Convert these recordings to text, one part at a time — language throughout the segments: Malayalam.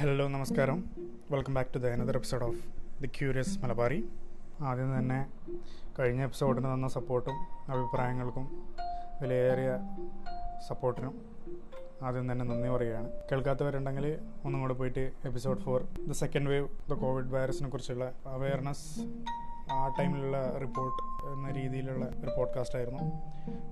ഹലോ നമസ്കാരം. Welcome back to the another episode of the curious Malabari ആദ്യം തന്നെ കഴിഞ്ഞ എപ്പിസോഡിന് തന്ന സപ്പോർട്ടും അഭിപ്രായങ്ങൾക്കും വിലയേറിയ സപ്പോർട്ടിനും ആദ്യം തന്നെ നന്ദി പറയുകയാണ്. കേൾക്കാത്തവരുണ്ടെങ്കിൽ ഒന്നും കൂടെ പോയിട്ട് episode four the second wave the covid വൈറസിനെ കുറിച്ചുള്ള അവയർനെസ് ആ ടൈമിലുള്ള റിപ്പോർട്ട് എന്ന രീതിയിലുള്ള ഒരു പോഡ്കാസ്റ്റ് ആയിരുന്നു.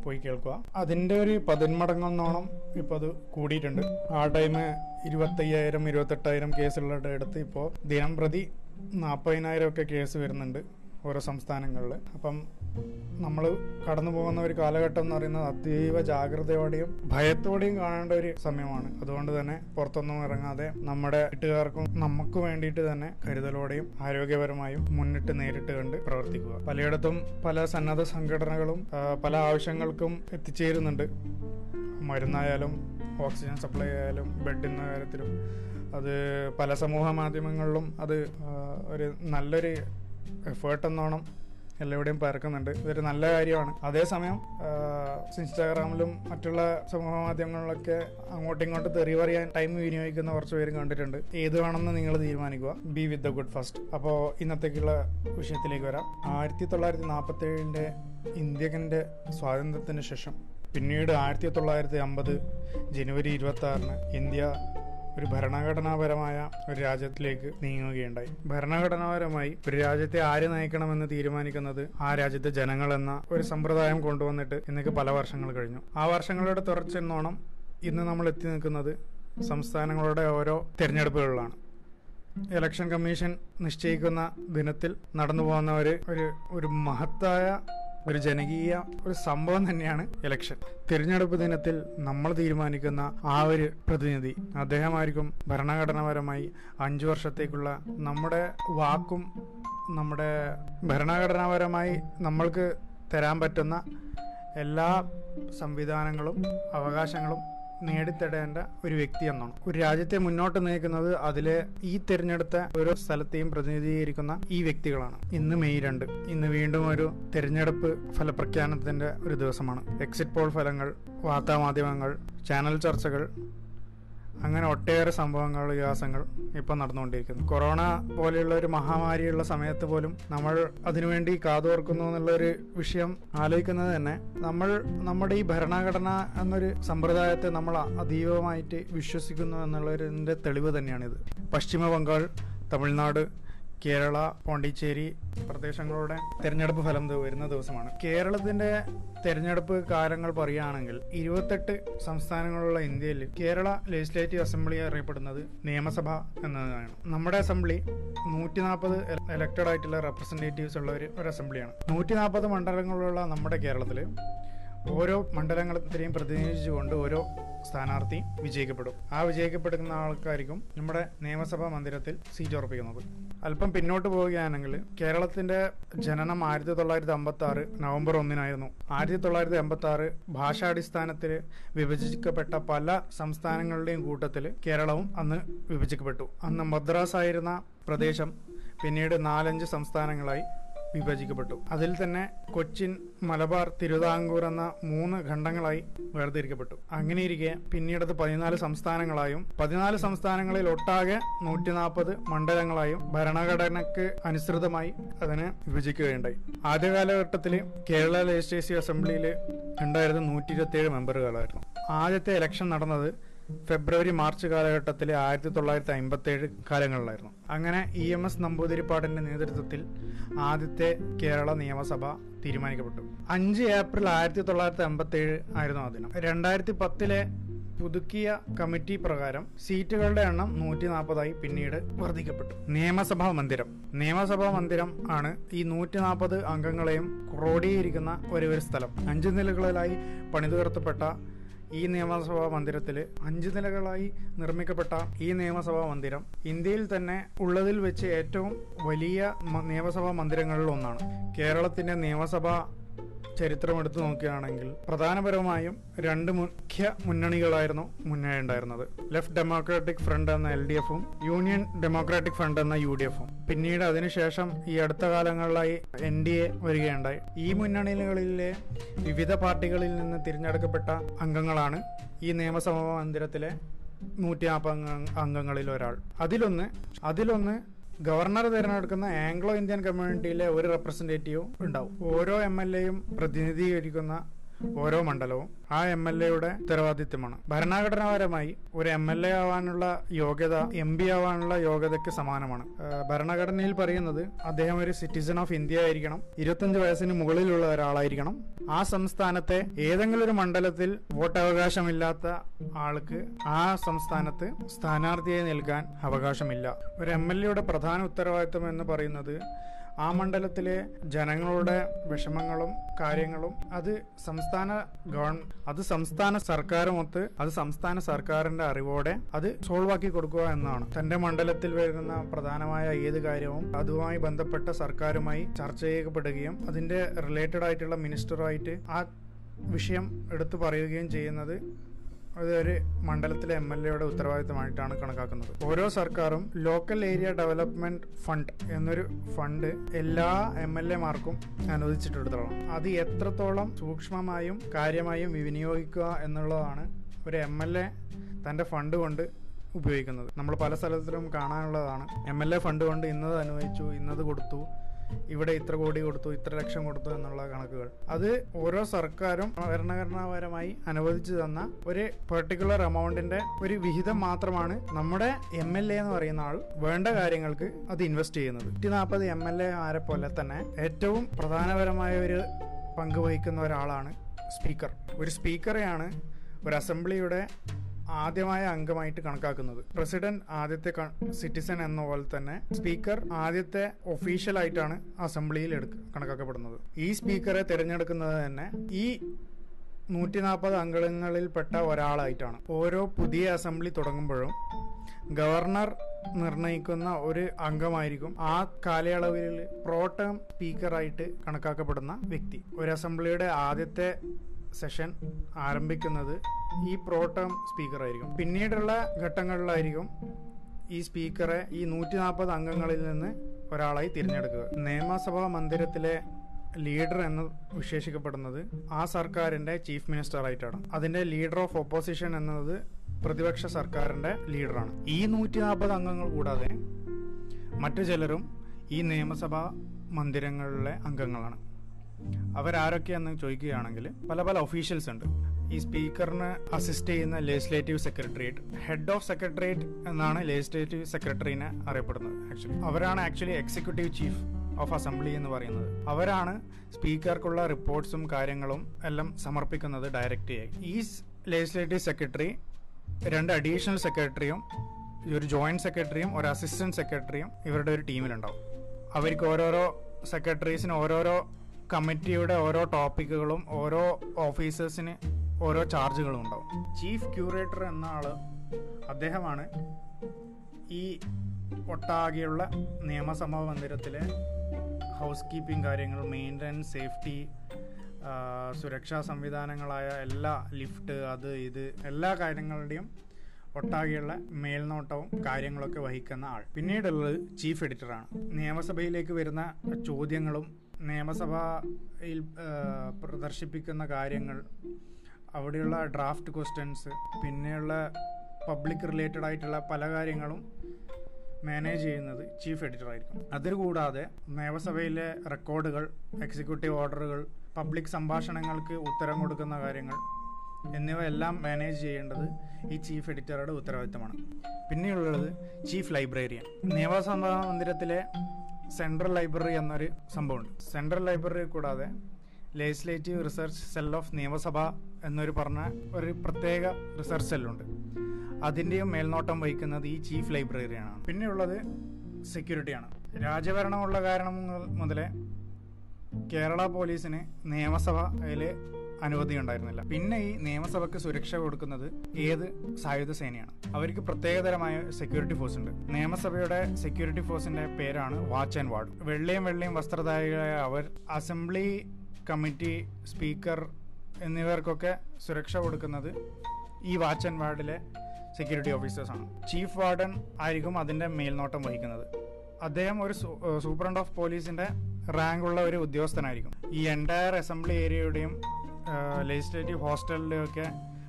പോയി കേൾക്കുക. അതിന്റെ ഒരു പതിന്മടങ്ങെന്നോണം ഇപ്പോൾ അത് കൂടിയിട്ടുണ്ട്. ആ ടൈം ഇരുപത്തയ്യായിരം ഇരുപത്തെട്ടായിരം കേസുകളുടെ അടുത്ത് ഇപ്പോൾ ദിനം പ്രതി നാൽപ്പതിനായിരം ഒക്കെ കേസ് വരുന്നുണ്ട് ഓരോ സംസ്ഥാനങ്ങളിൽ അപ്പം നമ്മൾ കടന്നു പോകുന്ന ഒരു കാലഘട്ടം എന്ന് പറയുന്നത് അതീവ ജാഗ്രതയോടെയും ഭയത്തോടെയും കാണേണ്ട ഒരു സമയമാണ്. അതുകൊണ്ട് തന്നെ പുറത്തൊന്നും ഇറങ്ങാതെ നമ്മുടെ വീട്ടുകാർക്കും നമുക്ക് വേണ്ടിയിട്ട് തന്നെ കരുതലോടെയും ആരോഗ്യപരമായും മുന്നിട്ട് നേരിട്ട് കണ്ട് പ്രവർത്തിക്കുക. പലയിടത്തും പല സന്നദ്ധ സംഘടനകളും പല ആവശ്യങ്ങൾക്കും എത്തിച്ചേരുന്നുണ്ട്. മരുന്നായാലും ഓക്സിജൻ സപ്ലൈ ആയാലും ബെഡിന്റെ കാര്യത്തിലും. അത് പല സമൂഹ മാധ്യമങ്ങളിലും അത് ഒരു നല്ലൊരു എഫേർട്ട് എന്നോണം എല്ലാവിടെയും പരക്കുന്നുണ്ട്. ഇതൊരു നല്ല കാര്യമാണ്. അതേസമയം ഇൻസ്റ്റാഗ്രാമിലും മറ്റുള്ള സമൂഹ മാധ്യമങ്ങളിലൊക്കെ അങ്ങോട്ടും ഇങ്ങോട്ടും തെറി പറയാൻ ടൈം വിനിയോഗിക്കുന്ന കുറച്ച് പേരും കണ്ടിട്ടുണ്ട്. ഏത് വേണമെന്ന് നിങ്ങൾ തീരുമാനിക്കുക. Be with the good first അപ്പോൾ ഇന്നത്തേക്കുള്ള വിഷയത്തിലേക്ക് വരാം. ആയിരത്തി തൊള്ളായിരത്തി നാൽപ്പത്തി ഏഴിന്റെ ഇന്ത്യകന്റെ സ്വാതന്ത്ര്യത്തിന് ശേഷം പിന്നീട് ആയിരത്തി തൊള്ളായിരത്തി അമ്പത് ജനുവരി ഇരുപത്തി ആറിന് ഇന്ത്യ ഒരു ഭരണഘടനാപരമായ ഒരു രാജ്യത്തിലേക്ക് നീങ്ങുകയുണ്ടായി. ഭരണഘടനാപരമായി ഒരു രാജ്യത്തെ ആര് നയിക്കണമെന്ന് തീരുമാനിക്കുന്നത് ആ രാജ്യത്തെ ജനങ്ങൾ എന്ന ഒരു സമ്പ്രദായം കൊണ്ടുവന്നിട്ട് ഇന്നേക്ക് പല വർഷങ്ങൾ കഴിഞ്ഞു. ആ വർഷങ്ങളുടെ തുടർച്ചെന്നോണം ഇന്ന് നമ്മൾ എത്തി നിൽക്കുന്നത് സംസ്ഥാനങ്ങളുടെ ഓരോ തിരഞ്ഞെടുപ്പുകളിലാണ്. ഇലക്ഷൻ കമ്മീഷൻ നിശ്ചയിക്കുന്ന ദിനത്തിൽ നടന്നു പോകുന്ന ഒരു ഒരു ഒരു മഹത്തായ ഒരു ജനകീയ ഒരു സംഭവം തന്നെയാണ് ഇലക്ഷൻ തിരഞ്ഞെടുപ്പ് ദിനത്തിൽ നമ്മൾ തീരുമാനിക്കുന്ന ആ ഒരു പ്രതിനിധി അദ്ദേഹമായിരിക്കും ഭരണഘടനാപരമായി അഞ്ചു വർഷത്തേക്കുള്ള നമ്മുടെ വാക്കും നമ്മുടെ ഭരണഘടനാപരമായി നമ്മൾക്ക് തരാൻ പറ്റുന്ന എല്ലാ സംവിധാനങ്ങളും അവകാശങ്ങളും നേടിത്തടേണ്ട ഒരു വ്യക്തി എന്നാണ്. ഒരു രാജ്യത്തെ മുന്നോട്ട് നയിക്കുന്നത് അതിലെ ഈ തിരഞ്ഞെടുത്ത ഓരോ സ്ഥലത്തെയും പ്രതിനിധീകരിക്കുന്ന ഈ വ്യക്തികളാണ്. ഇന്ന് മെയ് രണ്ട്. ഇന്ന് വീണ്ടും ഒരു തിരഞ്ഞെടുപ്പ് ഫലപ്രഖ്യാപനത്തിന്റെ ഒരു ദിവസമാണ്. എക്സിറ്റ് പോൾ ഫലങ്ങൾ വാർത്താമാധ്യമങ്ങൾ ചാനൽ ചർച്ചകൾ അങ്ങനെ ഒട്ടേറെ സംഭവങ്ങൾ വികാസങ്ങൾ ഇപ്പം നടന്നുകൊണ്ടിരിക്കുന്നു. കൊറോണ പോലെയുള്ള ഒരു മഹാമാരിയുള്ള സമയത്ത് പോലും നമ്മൾ അതിനുവേണ്ടി കാതോർക്കുന്നു എന്നുള്ള ഒരു വിഷയം ആലോചിക്കുന്നത് തന്നെ നമ്മൾ നമ്മുടെ ഈ ഭരണഘടന എന്നൊരു സമ്പ്രദായത്തെ നമ്മൾ അതീവമായിട്ട് വിശ്വസിക്കുന്നു എന്നുള്ളതിന്റെ തെളിവ് തന്നെയാണിത്. പശ്ചിമ ബംഗാൾ തമിഴ്നാട് കേരള പോണ്ടിച്ചേരി പ്രദേശങ്ങളുടെ തെരഞ്ഞെടുപ്പ് ഫലം വരുന്ന ദിവസമാണ്. കേരളത്തിന്റെ തെരഞ്ഞെടുപ്പ് കാര്യങ്ങൾ പറയുകയാണെങ്കിൽ ഇരുപത്തെട്ട് സംസ്ഥാനങ്ങളുള്ള ഇന്ത്യയിൽ കേരള ലെജിസ്ലേറ്റീവ് അസംബ്ലി അറിയപ്പെടുന്നത് നിയമസഭ എന്നതാണ്. നമ്മുടെ അസംബ്ലി നൂറ്റി നാൽപ്പത് എലക്റ്റഡ് ആയിട്ടുള്ള റെപ്രസെന്റേറ്റീവ്സ് ഉള്ള ഒരു ഒരു അസംബ്ലിയാണ്. നൂറ്റി നാൽപ്പത് മണ്ഡലങ്ങളുള്ള നമ്മുടെ കേരളത്തിൽ ഓരോ മണ്ഡലങ്ങളെയും പ്രതിനിധീകരിച്ചുകൊണ്ട് ഓരോ സ്ഥാനാർത്ഥി വിജയിക്കപ്പെടും. ആ വിജയിക്കപ്പെടുന്ന ആൾക്കാർക്കും നമ്മുടെ നിയമസഭാ മന്ദിരത്തിൽ സീറ്റ് ഉറപ്പിക്കുന്നത്. അല്പം പിന്നോട്ട് പോവുകയാണെങ്കിൽ കേരളത്തിന്റെ ജനനം ആയിരത്തി തൊള്ളായിരത്തി അമ്പത്തി ആറ് നവംബർ ഒന്നിനായിരുന്നു. ആയിരത്തി തൊള്ളായിരത്തി അമ്പത്തി ആറ് ഭാഷാടിസ്ഥാനത്തിൽ വിഭജിക്കപ്പെട്ട പല സംസ്ഥാനങ്ങളുടെയും കൂട്ടത്തിൽ കേരളവും അന്ന് വിഭജിക്കപ്പെട്ടു. അന്ന് മദ്രാസ് ആയിരുന്ന പ്രദേശം പിന്നീട് നാലഞ്ച് സംസ്ഥാനങ്ങളായി വിഭജിക്കപ്പെട്ടു. അതിൽ തന്നെ കൊച്ചിൻ മലബാർ തിരുവിതാംകൂർ എന്ന മൂന്ന് ഖണ്ഡങ്ങളായി വേർതിരിക്കപ്പെട്ടു. അങ്ങനെയിരിക്കെ പിന്നീട് അത് പതിനാല് സംസ്ഥാനങ്ങളായും പതിനാല് സംസ്ഥാനങ്ങളിൽ ഒട്ടാകെ നൂറ്റി നാൽപ്പത് മണ്ഡലങ്ങളായും ഭരണഘടനയ്ക്ക് അനുസൃതമായി അതിനെ വിഭജിക്കുകയുണ്ടായി. ആദ്യ കാലഘട്ടത്തിൽ കേരള ലെജിസ്ലേറ്റീവ് അസംബ്ലിയിൽ ഉണ്ടായിരുന്ന നൂറ്റി ഇരുപത്തി ഏഴ് മെമ്പറുകളായിരുന്നു. ആദ്യത്തെ ഇലക്ഷൻ നടന്നത് ഫെബ്രുവരി മാർച്ച് കാലഘട്ടത്തിലെ ആയിരത്തി തൊള്ളായിരത്തി അമ്പത്തി ഏഴ് കാലങ്ങളിലായിരുന്നു. അങ്ങനെ ഇ എം എസ് നമ്പൂതിരിപ്പാടിന്റെ നേതൃത്വത്തിൽ ആദ്യത്തെ കേരള നിയമസഭ തീരുമാനിക്കപ്പെട്ടു. അഞ്ച് ഏപ്രിൽ ആയിരത്തി തൊള്ളായിരത്തി അമ്പത്തി ഏഴ് ആയിരുന്നു ആ ദിനം. രണ്ടായിരത്തി പത്തിലെ പുതുക്കിയ കമ്മിറ്റി പ്രകാരം സീറ്റുകളുടെ എണ്ണം നൂറ്റി നാൽപ്പതായി പിന്നീട് വർദ്ധിക്കപ്പെട്ടു. നിയമസഭാ മന്ദിരം. നിയമസഭാ മന്ദിരം ആണ് ഈ നൂറ്റി നാൽപ്പത് അംഗങ്ങളെയും ക്രോഡീകരിക്കുന്ന ഒരേ ഒരു സ്ഥലം. അഞ്ച് നിലകളിലായി പണിതുയർത്തപ്പെട്ട ഈ നിയമസഭാ മന്ദിരത്തിൽ അഞ്ച് നിലകളായി നിർമ്മിക്കപ്പെട്ട ഈ നിയമസഭാ മന്ദിരം ഇന്ത്യയിൽ തന്നെ ഉള്ളതിൽ വെച്ച് ഏറ്റവും വലിയ നിയമസഭാ മന്ദിരങ്ങളിൽ ഒന്നാണ്. കേരളത്തിന്റെ നിയമസഭാ ചരിത്രം എടുത്തു നോക്കുകയാണെങ്കിൽ പ്രധാനപരമായും രണ്ട് മുഖ്യ മുന്നണികളായിരുന്നു മുന്നേ ഉണ്ടായിരുന്നത്. ലെഫ്റ്റ് ഡെമോക്രാറ്റിക് ഫ്രണ്ട് എന്ന എൽ ഡി എഫും യൂണിയൻ ഡെമോക്രാറ്റിക് ഫ്രണ്ട് എന്ന യു ഡി എഫും. പിന്നീട് അതിനുശേഷം ഈ അടുത്ത കാലങ്ങളിലായി എൻ ഡി എ വരികയുണ്ടായി. ഈ മുന്നണികളിലെ വിവിധ പാർട്ടികളിൽ നിന്ന് തിരഞ്ഞെടുക്കപ്പെട്ട അംഗങ്ങളാണ് ഈ നിയമസഭാ മന്ദിരത്തിലെ നൂറ്റി നാൽപ്പത് അംഗ അംഗങ്ങളിൽ ഒരാൾ. അതിലൊന്ന് അതിലൊന്ന് ഗവർണർ തിരഞ്ഞെടുക്കുന്ന ആംഗ്ലോ ഇന്ത്യൻ കമ്മ്യൂണിറ്റിയിലെ ഒരു റെപ്രസെന്റേറ്റീവും ഉണ്ടാവും. ഓരോ എം എൽ എയും പ്രതിനിധീകരിക്കുന്ന ഓരോ മണ്ഡലവും ആ എം എൽ എയുടെ ഉത്തരവാദിത്വമാണ്. ഭരണഘടനാപരമായി ഒരു എം എൽ എ ആവാനുള്ള യോഗ്യത എം പി ആവാനുള്ള യോഗ്യതയ്ക്ക് സമാനമാണ്. ഭരണഘടനയിൽ പറയുന്നത് അദ്ദേഹം ഒരു സിറ്റിസൺ ഓഫ് ഇന്ത്യ ആയിരിക്കണം ഇരുപത്തഞ്ച് വയസ്സിന് മുകളിലുള്ള ഒരാളായിരിക്കണം. ആ സംസ്ഥാനത്തെ ഏതെങ്കിലും ഒരു മണ്ഡലത്തിൽ വോട്ടവകാശമില്ലാത്ത ആൾക്ക് ആ സംസ്ഥാനത്ത് സ്ഥാനാർത്ഥിയായി നൽകാൻ അവകാശമില്ല. ഒരു എം എൽ എയുടെ പ്രധാന ഉത്തരവാദിത്വം എന്ന് പറയുന്നത് ആ മണ്ഡലത്തിലെ ജനങ്ങളുടെ വിഷമങ്ങളും കാര്യങ്ങളും അത് സംസ്ഥാന ഗവൺ അത് സംസ്ഥാന സർക്കാരുമൊത്ത് അത് സംസ്ഥാന സർക്കാരിന്റെ അറിവോടെ അത് സോൾവ് ആക്കി കൊടുക്കുക എന്നാണ്. തന്റെ മണ്ഡലത്തിൽ വരുന്ന പ്രധാനമായ ഏത് കാര്യവും അതുമായി ബന്ധപ്പെട്ട സർക്കാരുമായി ചർച്ച ചെയ്യപ്പെടുകയും അതിന്റെ റിലേറ്റഡ് ആയിട്ടുള്ള മിനിസ്റ്ററുമായിട്ട് ആ വിഷയം എടുത്തു പറയുകയും ചെയ്യുന്നത് അത് ഒരു മണ്ഡലത്തിലെ എം എൽ എയുടെ ഉത്തരവാദിത്തമായിട്ടാണ് കണക്കാക്കുന്നത്. ഓരോ സർക്കാരും ലോക്കൽ ഏരിയ ഡെവലപ്മെന്റ് ഫണ്ട് എന്നൊരു ഫണ്ട് എല്ലാ എം എൽ എമാർക്കും അനുവദിച്ചിട്ടുള്ളതാണ്. അത് എത്രത്തോളം സൂക്ഷ്മമായും കാര്യമായും വിനിയോഗിക്കുക എന്നുള്ളതാണ് ഒരു എം എൽ എ തന്റെ ഫണ്ട് കൊണ്ട് ഉപയോഗിക്കുന്നത്. നമ്മൾ പല സ്ഥലത്തിലും കാണാനുള്ളതാണ്. എം എൽ എ ഫണ്ട് കൊണ്ട് ഇന്നത് അനുവദിച്ചു ഇന്നത് കൊടുത്തു ഇവിടെ ഇത്ര കോടി കൊടുത്തു ഇത്ര ലക്ഷം കൊടുത്തു എന്നുള്ള കണക്കുകൾ. അത് ഓരോ സർക്കാരും ഭരണഘടനാപരമായി അനുവദിച്ചു തന്ന ഒരു പെർട്ടിക്കുലർ എമൗണ്ടിന്റെ ഒരു വിഹിതം മാത്രമാണ് നമ്മുടെ എം എൽ എ എന്ന് പറയുന്ന ആൾ വേണ്ട കാര്യങ്ങൾക്ക് അത് ഇൻവെസ്റ്റ് ചെയ്യുന്നത്. നൂറ്റി നാൽപ്പത് എം എൽ എ ആരെ പോലെ തന്നെ ഏറ്റവും പ്രധാനപരമായ ഒരു പങ്ക് വഹിക്കുന്ന ഒരാളാണ് സ്പീക്കർ. ഒരു സ്പീക്കറെയാണ് ഒരു അസംബ്ലിയുടെ ആദ്യമായ അംഗമായിട്ട് കണക്കാക്കുന്നത്. പ്രസിഡന്റ് ആദ്യത്തെ സിറ്റിസൺ എന്ന പോലെ തന്നെ സ്പീക്കർ ആദ്യത്തെ ഒഫീഷ്യൽ ആയിട്ടാണ് അസംബ്ലിയിൽ കണക്കാക്കപ്പെടുന്നത്. ഈ സ്പീക്കറെ തിരഞ്ഞെടുക്കുന്നത് തന്നെ ഈ നൂറ്റി നാൽപ്പത് അംഗങ്ങളിൽപ്പെട്ട ഒരാളായിട്ടാണ്. ഓരോ പുതിയ അസംബ്ലി തുടങ്ങുമ്പോഴും ഗവർണർ നിർണയിക്കുന്ന ഒരു അംഗമായിരിക്കും ആ കാലയളവിൽ പ്രോട്ടേം സ്പീക്കറായിട്ട് കണക്കാക്കപ്പെടുന്ന വ്യക്തി. ഒരു അസംബ്ലിയുടെ ആദ്യത്തെ സെഷൻ ആരംഭിക്കുന്നത് ഈ പ്രോട്ടം സ്പീക്കറായിരിക്കും പിന്നീടുള്ള ഘട്ടങ്ങളിലായിരിക്കും ഈ സ്പീക്കറെ ഈ നൂറ്റി നാൽപ്പത് അംഗങ്ങളിൽ നിന്ന് ഒരാളായി തിരഞ്ഞെടുക്കുക. നിയമസഭാ മന്ദിരത്തിലെ ലീഡർ എന്ന് വിശേഷിക്കപ്പെടുന്നത് ആ സർക്കാരിന്റെ ചീഫ് മിനിസ്റ്റർ ആയിട്ടാണ്. അതിന്റെ ലീഡർ ഓഫ് ഓപ്പോസിഷൻ എന്നത് പ്രതിപക്ഷ സർക്കാരിന്റെ ലീഡറാണ് ഈ നൂറ്റി നാൽപ്പത് അംഗങ്ങൾ കൂടാതെ മറ്റു ചിലരും ഈ നിയമസഭാ മന്ദിരങ്ങളിലെ അംഗങ്ങളാണ്. അവരാരൊക്കെയെന്ന് ചോദിക്കുകയാണെങ്കിൽ പല പല ഒഫീഷ്യൽസ് ഉണ്ട്. ഈ സ്പീക്കറിന് അസിസ്റ്റ് ചെയ്യുന്ന legislative secretariat head of secretariat എന്നാണ് ലെജിസ്ലേറ്റീവ് സെക്രട്ടറിനെ അറിയപ്പെടുന്നത് ആക്ച്വലി അവരാണ് actually executive chief of assembly എന്ന് പറയുന്നത്. അവരാണ് സ്പീക്കർക്കുള്ള റിപ്പോർട്ട്സും കാര്യങ്ങളും എല്ലാം സമർപ്പിക്കുന്നത് ഡയറക്റ്റ് ആയി. ഈ ലെജിസ്ലേറ്റീവ് സെക്രട്ടറി രണ്ട് അഡീഷണൽ സെക്രട്ടറിയും ഒരു ജോയിന്റ് സെക്രട്ടറിയും ഒരു അസിസ്റ്റന്റ് സെക്രട്ടറിയും ഇവരുടെ ഒരു ടീമിലുണ്ടാവും അവർക്ക് ഓരോരോ സെക്രട്ടറീസിന് ഓരോരോ കമ്മിറ്റിയുടെ ഓരോ ടോപ്പിക്കുകളും ഓരോ ഓഫീസേഴ്സിന് ഓരോ ചാർജുകളും ഉണ്ടാവും. ചീഫ് ക്യൂറേറ്റർ എന്ന ആൾ അദ്ദേഹമാണ് ഈ ഒട്ടാകെയുള്ള നിയമസഭാ മന്ദിരത്തിലെ ഹൗസ് കീപ്പിംഗ് കാര്യങ്ങൾ മെയിന്റനൻസ് സേഫ്റ്റി സുരക്ഷാ സംവിധാനങ്ങളായ എല്ലാ ലിഫ്റ്റ് അത് ഇത് എല്ലാ കാര്യങ്ങളുടെയും ഒട്ടാകെയുള്ള മേൽനോട്ടവും കാര്യങ്ങളൊക്കെ വഹിക്കുന്ന ആൾ. പിന്നീടുള്ളത് ചീഫ് എഡിറ്ററാണ്. നിയമസഭയിലേക്ക് വരുന്ന ചോദ്യങ്ങളും നിയമസഭയിൽ പ്രദർശിപ്പിക്കുന്ന കാര്യങ്ങൾ അവിടെയുള്ള ഡ്രാഫ്റ്റ് ക്വസ്റ്റ്യൻസ് പിന്നെയുള്ള പബ്ലിക് റിലേറ്റഡ് ആയിട്ടുള്ള പല കാര്യങ്ങളും മാനേജ് ചെയ്യുന്നത് ചീഫ് എഡിറ്റർ ആയിരിക്കും അതുകൂടാതെ നിയമസഭയിലെ റെക്കോർഡുകൾ എക്സിക്യൂട്ടീവ് ഓർഡറുകൾ പബ്ലിക് സംഭാഷണങ്ങൾക്ക് ഉത്തരം കൊടുക്കുന്ന കാര്യങ്ങൾ എന്നിവയെല്ലാം മാനേജ് ചെയ്യേണ്ടത് ഈ ചീഫ് എഡിറ്ററുടെ ഉത്തരവാദിത്തമാണ്. പിന്നെയുള്ളത് ചീഫ് ലൈബ്രറിയൻ. നിയമസഭാ മന്ദിരത്തിലെ സെൻട്രൽ ലൈബ്രറി എന്നൊരു സംഭവമുണ്ട്. സെൻട്രൽ ലൈബ്രറി കൂടാതെ ലെജിസ്ലേറ്റീവ് റിസർച്ച് സെൽ ഓഫ് നിയമസഭ എന്നൊരു പറഞ്ഞ ഒരു പ്രത്യേക റിസർച്ച് സെല്ലുണ്ട്. അതിന്റെയും മേൽനോട്ടം വഹിക്കുന്നത് ഈ ചീഫ് ലൈബ്രറിയാണ്. പിന്നെയുള്ളത് സെക്യൂരിറ്റിയാണ്. രാജഭരണമുള്ള കാരണം മുതലേ കേരള പോലീസിന് നിയമസഭയിൽ അനുമതി ഉണ്ടായിരുന്നില്ല. പിന്നെ ഈ നിയമസഭയ്ക്ക് സുരക്ഷ കൊടുക്കുന്നത് ഏത് സായുധ സേനയാണ്? അവർക്ക് പ്രത്യേകതരമായ സെക്യൂരിറ്റി ഫോഴ്സ് ഉണ്ട്. നിയമസഭയുടെ സെക്യൂരിറ്റി ഫോഴ്സിന്റെ പേരാണ് വാച്ച് ആൻഡ് വാർഡ് വെള്ളയും വെള്ളയും വസ്ത്രധാരികളായ അവർ അസംബ്ലി കമ്മിറ്റി സ്പീക്കർ എന്നിവർക്കൊക്കെ സുരക്ഷ കൊടുക്കുന്നത് ഈ വാച്ച് ആൻഡ് വാർഡിലെ സെക്യൂരിറ്റി ഓഫീസേഴ്സാണ് ചീഫ് വാർഡൻ ആയിരിക്കും അതിന്റെ മേൽനോട്ടം വഹിക്കുന്നത്. അദ്ദേഹം ഒരു സൂപ്രണ്ട് ഓഫ് പോലീസിന്റെ റാങ്കുള്ള ഒരു ഉദ്യോഗസ്ഥനായിരിക്കും. ഈ എന്റയർ അസംബ്ലി ഏരിയയുടെയും ലെജിസ്ലേറ്റീവ് ഹോസ്റ്റലിലൊക്കെ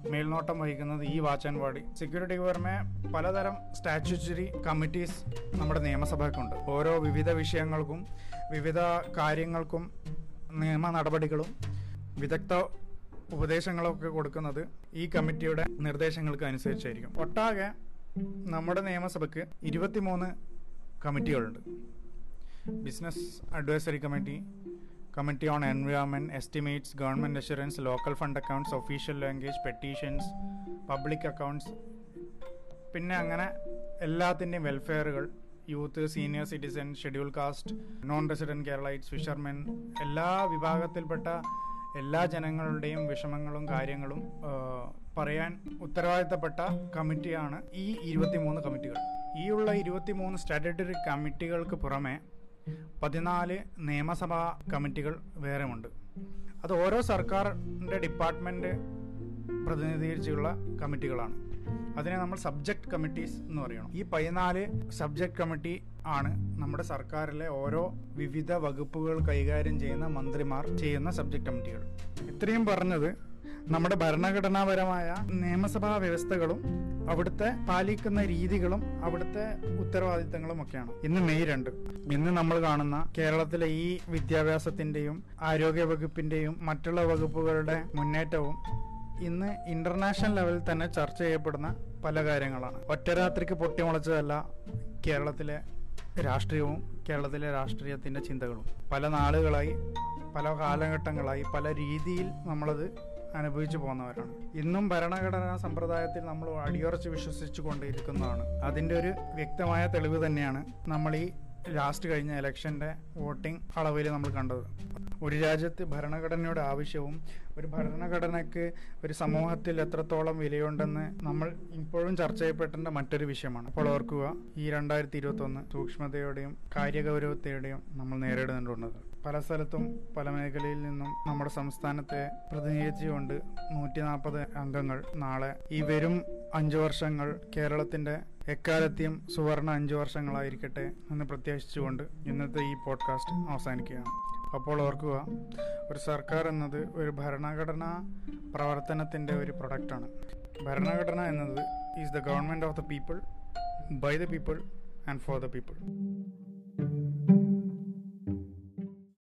മേൽനോട്ടം വഹിക്കുന്നത് ഈ വാച്ച് ആൻഡ് വാർഡ് സെക്യൂരിറ്റിക്ക് പുറമെ പലതരം സ്റ്റാച്യൂച്ചറി കമ്മിറ്റീസ് നമ്മുടെ നിയമസഭയ്ക്കുണ്ട്. ഓരോ വിവിധ വിഷയങ്ങൾക്കും വിവിധ കാര്യങ്ങൾക്കും നിയമ നടപടികളും വിദഗ്ധ ഉപദേശങ്ങളൊക്കെ കൊടുക്കുന്നത് ഈ കമ്മിറ്റിയുടെ നിർദ്ദേശങ്ങൾക്ക് അനുസരിച്ചായിരിക്കും. ഒട്ടാകെ നമ്മുടെ നിയമസഭയ്ക്ക് ഇരുപത്തിമൂന്ന് കമ്മിറ്റികളുണ്ട് business advisory committee committee on environment estimates government assurance local fund accounts official language petitions public accounts പിന്നെ അങ്ങനെ എല്ലാത്തിന്റെയും വെൽഫെയറുകൾ youth senior citizen schedule caste non resident Keralites fishermen എല്ലാ വിഭാഗത്തിൽപ്പെട്ട എല്ലാ ജനങ്ങളുടെയും വിഷമങ്ങളും കാര്യങ്ങളും പറയാൻ ഉത്തരവാദിത്തപ്പെട്ട കമ്മിറ്റിയാണ് ഈ ഇരുപത്തിമൂന്ന് കമ്മിറ്റികൾ ഈ ഉള്ള ഇരുപത്തിമൂന്ന് സ്റ്റാറ്റ്യൂട്ടറി കമ്മിറ്റികൾക്ക് പുറമെ പതിനാല് നിയമസഭാ കമ്മിറ്റികൾ വേറെയുണ്ട് അത് ഓരോ സർക്കാരിന്റെ ഡിപ്പാർട്ട്മെന്റ് പ്രതിനിധീകരിച്ചുള്ള കമ്മിറ്റികളാണ്. അതിനെ നമ്മൾ സബ്ജക്ട് കമ്മിറ്റീസ് എന്ന് പറയണം. ഈ പതിനാല് സബ്ജക്ട് കമ്മിറ്റി ആണ് നമ്മുടെ സർക്കാരിലെ ഓരോ വിവിധ വകുപ്പുകൾ കൈകാര്യം ചെയ്യുന്ന മന്ത്രിമാർ ചെയ്യുന്ന സബ്ജക്ട് കമ്മിറ്റികൾ. ഇത്രയും പറഞ്ഞത് നമ്മുടെ ഭരണഘടനാപരമായ നിയമസഭാ വ്യവസ്ഥകളും അവിടുത്തെ പാലിക്കുന്ന രീതികളും അവിടുത്തെ ഉത്തരവാദിത്തങ്ങളും ഒക്കെയാണ്. ഇന്ന് മെയ് രണ്ട്. ഇന്ന് നമ്മൾ കാണുന്ന കേരളത്തിലെ ഈ വിദ്യാഭ്യാസത്തിന്റെയും ആരോഗ്യ വകുപ്പിന്റെയും മറ്റുള്ള വകുപ്പുകളുടെ മുന്നേറ്റവും ഇന്ന് ഇന്റർനാഷണൽ ലെവലിൽ തന്നെ ചർച്ച ചെയ്യപ്പെടുന്ന പല കാര്യങ്ങളാണ്. ഒറ്റരാത്രിക്ക് പൊട്ടിമുളച്ചതല്ല കേരളത്തിലെ രാഷ്ട്രീയവും കേരളത്തിലെ രാഷ്ട്രീയത്തിന്റെ ചിന്തകളും. പല നാളുകളായി പല കാലഘട്ടങ്ങളായി പല രീതിയിൽ നമ്മളത് അനുഭവിച്ചു പോകുന്നവരാണ്. ഇന്നും ഭരണഘടനാ സമ്പ്രദായത്തിൽ നമ്മൾ അടിയുറച്ച് വിശ്വസിച്ചു കൊണ്ടിരിക്കുന്നതാണ് അതിന്റെ ഒരു വ്യക്തമായ തെളിവ് തന്നെയാണ് നമ്മൾ ഈ ലാസ്റ്റ് കഴിഞ്ഞ ഇലക്ഷന്റെ വോട്ടിംഗ് അളവിൽ നമ്മൾ കണ്ടത്. ഒരു രാജ്യത്ത് ഭരണഘടനയുടെ ആവശ്യവും ഒരു ഭരണഘടനയ്ക്ക് ഒരു സമൂഹത്തിൽ എത്രത്തോളം വിലയുണ്ടെന്ന് നമ്മൾ ഇപ്പോഴും ചർച്ച ചെയ്യപ്പെടേണ്ട മറ്റൊരു വിഷയമാണ്. അപ്പോൾ ഓർക്കുക ഈ രണ്ടായിരത്തി ഇരുപത്തൊന്ന് സൂക്ഷ്മതയോടെയും കാര്യഗൗരവത്തോടെയും നമ്മൾ നേരിടുന്നുണ്ടുള്ളത് പല സ്ഥലത്തും പല മേഖലയിൽ നിന്നും നമ്മുടെ സംസ്ഥാനത്തെ പ്രതിനിധീകരിച്ചുകൊണ്ട് നൂറ്റി നാൽപ്പത് അംഗങ്ങൾ നാളെ ഈ വരും അഞ്ചു വർഷങ്ങൾ കേരളത്തിന്റെ എക്കാലത്തെയും സുവർണ അഞ്ചു വർഷങ്ങളായിരിക്കട്ടെ എന്ന് പ്രത്യാശിച്ചുകൊണ്ട് ഇന്നത്തെ ഈ പോഡ്കാസ്റ്റ് അവസാനിക്കുകയാണ്. അപ്പോൾ ഓർക്കുക ഒരു സർക്കാർ എന്നത് ഒരു ഭരണഘടനാ പ്രവർത്തനത്തിന്റെ ഒരു പ്രൊഡക്റ്റാണ്. ഭരണഘടന എന്നത് is the government of the people by the people and for the people.